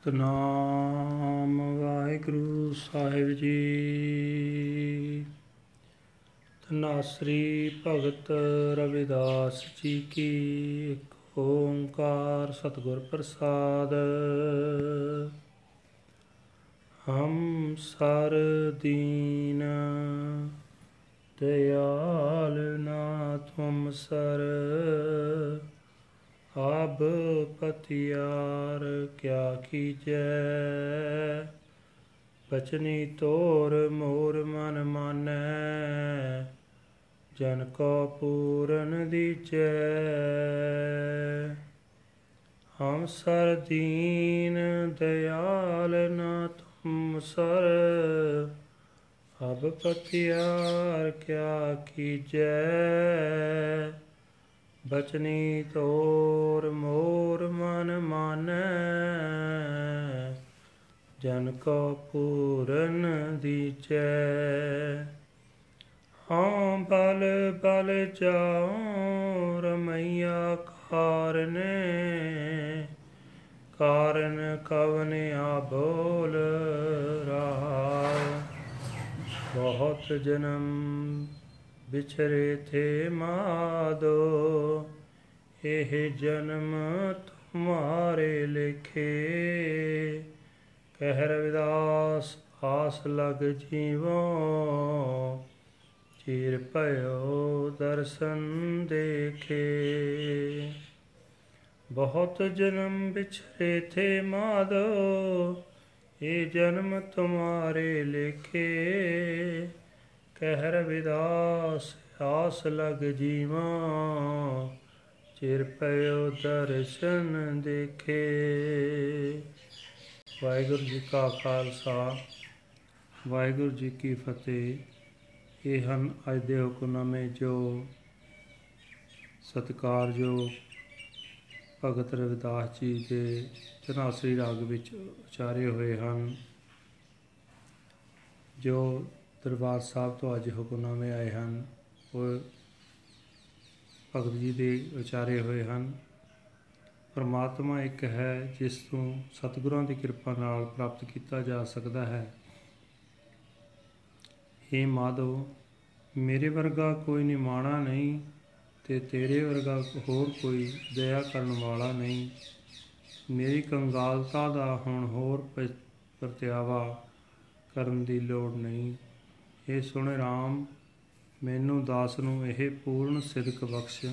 ਸਤਨਾਮ ਵਾਹਿਗੁਰੂ ਸਾਹਿਬ ਜੀ। ਤਨਾਸਰੀ ਭਗਤ ਰਵਿਦਾਸ ਜੀ ਕੀ ਇੱਕ ਓੰਕਾਰ ਸਤਿਗੁਰ ਪ੍ਰਸਾਦ। ਹਮ ਸਰ ਦੀਨ, ਦਇਆਲ ਨਾ ਤੁਮ ਸਰ। ਆਬ ਪਤਿਆਰ ਕਿਆ ਕੀਜੈ? ਬਚਨੀ ਤੋਰ ਮੋਰ ਮਨ ਮਾਨੈ, ਜਨ ਕੋ ਪੂਰਨ ਦੀਚੈ ਹਮ ਸਰ ਦੀਨ ਦਇਆਲ ਨਾ ਤੁਮ ਸਰ, ਅਬ ਪਤਿਆਰ ਕਿਆ ਕੀਜੈ? ਬਚਨੀ ਤੋਰ ਮੋਰ ਮਨ ਮਾਨੈ। ਜਨ ਕੋ ਪੂਰਨ ਦੀਚੈ। ਹਾਂ ਬਲ ਬਲ ਜਾਉ ਰਮਈਆ ਕਾਰਨੇ। ਕਾਰਨ ਕਵਨ ਆ ਬੋਲ ਰਹਾ। ਬਹੁਤ ਜਨਮ ਵਿਛਰੇ ਥੇ ਮਾਦੋ, ਇਹ ਜਨਮ ਤੁਮਾਰੇ ਲਿਖੇ। ਕਹਿ ਰਵਿਦਾਸ, ਆਸ ਲਗ ਜੀਵੋ, ਚੀਰ ਭਇਓ ਦਰਸ਼ਨ ਦੇਖੇ। ਬਹੁਤ ਜਨਮ ਵਿਛਰੇ ਥੇ ਮਾਦੋ, ਇਹ ਜਨਮ ਤੁਮਾਰੇ ਲਿਖੇ। ਕਹਿ ਰਵਿਦਾਸ ਆਸ ਲਗ ਜੀਵਾ। ਚਿਰ ਪਇਓ ਦਰਸ਼ਨ ਦੇਖੇ। ਵਾਹਿਗੁਰੂ ਜੀ ਕਾ ਖਾਲਸਾ, ਵਾਹਿਗੁਰੂ ਜੀ ਕੀ ਫਤਿਹ। ਇਹ ਹਨ ਅੱਜ ਦੇ ਹੁਕਮਨਾਮੇ ਜੋ ਸਤਿਕਾਰਯੋਗ ਭਗਤ ਰਵਿਦਾਸ ਜੀ ਦੇ ਚਨਾਸਰੀ ਰਾਗ ਵਿੱਚ ਉਚਾਰੇ ਹੋਏ ਹਨ, ਜੋ ਦਰਬਾਰ ਸਾਹਿਬ ਤੋਂ ਅੱਜ ਹੁਕਮਨਾਮੇ ਆਏ ਹਨ। ਉਹ ਭਗਤ ਜੀ ਦੇ ਉਚਾਰੇ ਹੋਏ ਹਨ। ਪਰਮਾਤਮਾ ਇੱਕ ਹੈ, ਜਿਸ ਤੋਂ ਸਤਿਗੁਰਾਂ ਦੀ ਕਿਰਪਾ ਨਾਲ ਪ੍ਰਾਪਤ ਕੀਤਾ ਜਾ ਸਕਦਾ ਹੈ। हे ਮਾਧੋ ਮੇਰੇ ਵਰਗਾ ਕੋਈ ਨਿਮਾਣਾ ਨਹੀਂ ਤੇ ਤੇਰੇ ਵਰਗਾ ਹੋਰ ਕੋਈ ਦਇਆ ਕਰਨ ਵਾਲਾ ਨਹੀਂ। ਮੇਰੀ ਕੰਗਾਲਤਾ ਦਾ ਹੁਣ ਹੋਰ ਪਰਤਿਆਵਾ ਕਰਨ ਦੀ ਲੋੜ ਨਹੀਂ। ਇਹ ਸੁਣ RAM ਮੈਨੂੰ ਦਾਸ ਨੂੰ ਇਹ ਪੂਰਨ ਸਿਦਕ ਬਖਸ਼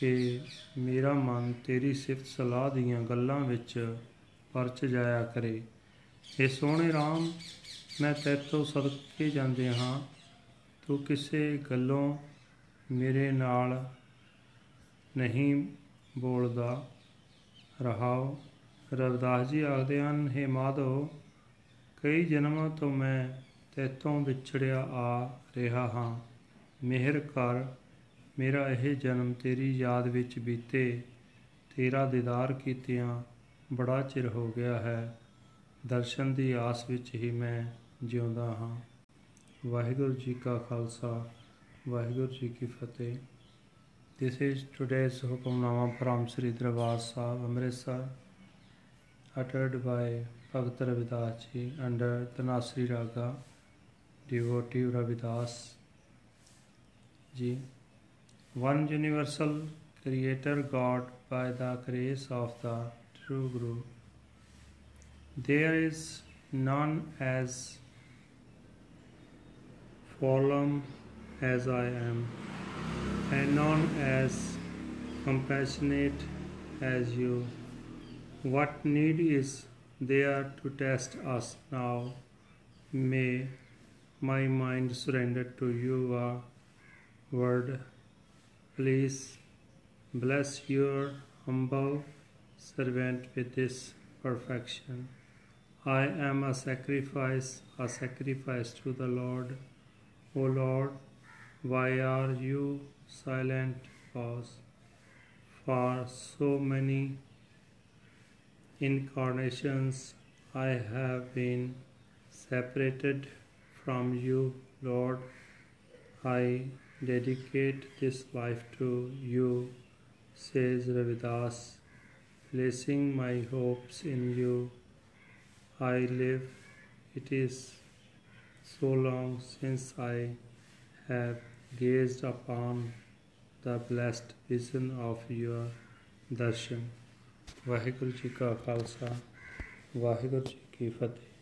ਕਿ ਮੇਰਾ ਮਨ ਤੇਰੀ ਸਿਫਤ ਸਲਾਹ ਦੀਆਂ ਗੱਲਾਂ ਵਿੱਚ ਪਰਚ ਜਾਇਆ ਕਰੇ। ਇਹ ਸੋਹਣੇ RAM ਮੈਂ ਤੇਤੋਂ ਸਦਕੇ ਜਾਂਦੇ ਹਾਂ, ਤੂੰ ਕਿਸੇ ਗੱਲੋਂ ਮੇਰੇ ਨਾਲ ਨਹੀਂ ਬੋਲਦਾ ਰਹਾਓ। ਰਵਿਦਾਸ ਜੀ ਆਖਦੇ ਹਨ हे ਮਾਧੋ ਕਈ ਜਨਮਾਂ ਤੋਂ ਮੈਂ ਤੇਤੋਂ ਵਿਛੜਿਆ ਆ ਰਿਹਾ ਹਾਂ ਮਿਹਰ ਕਰ ਮੇਰਾ ਇਹ ਜਨਮ ਤੇਰੀ ਯਾਦ ਵਿੱਚ ਬੀਤੇ ਤੇਰਾ ਦੀਦਾਰ ਕੀਤਿਆਂ ਬੜਾ ਚਿਰ ਹੋ ਗਿਆ ਹੈ ਦਰਸ਼ਨ ਦੀ ਆਸ ਵਿੱਚ ਹੀ ਮੈਂ ਜਿਉਂਦਾ ਹਾਂ ਵਾਹਿਗੁਰੂ ਜੀ ਕਾ ਖਾਲਸਾ ਵਾਹਿਗੁਰੂ ਜੀ ਕੀ ਫਤਿਹ This is today's Hukamnama from Sri Darbar Sahib, Amritsar, uttered by Bhagat Ravidas ji under Tanasri Raga. Devotee Ravidas ji. One universal creator God by the grace of the true Guru. There is none as fallen as I am, and none as compassionate as you. What need is there to test us now? May my mind surrendered to your word. Please bless your humble servant with this perfection. I am a sacrifice, a sacrifice to the Lord. O Lord, why are you silent? Pause. For so many incarnations I have been separated from you, Lord. I dedicate this life to you, says Ravidas, placing my hopes in you I live. It is so long since I have gazed upon the blessed vision of your darshan. Waheguru ji ਕਾ ਖਾਲਸਾ ਵਾਹਿਗੁਰੂ ਜੀ ਕੀ ਫਤਿਹ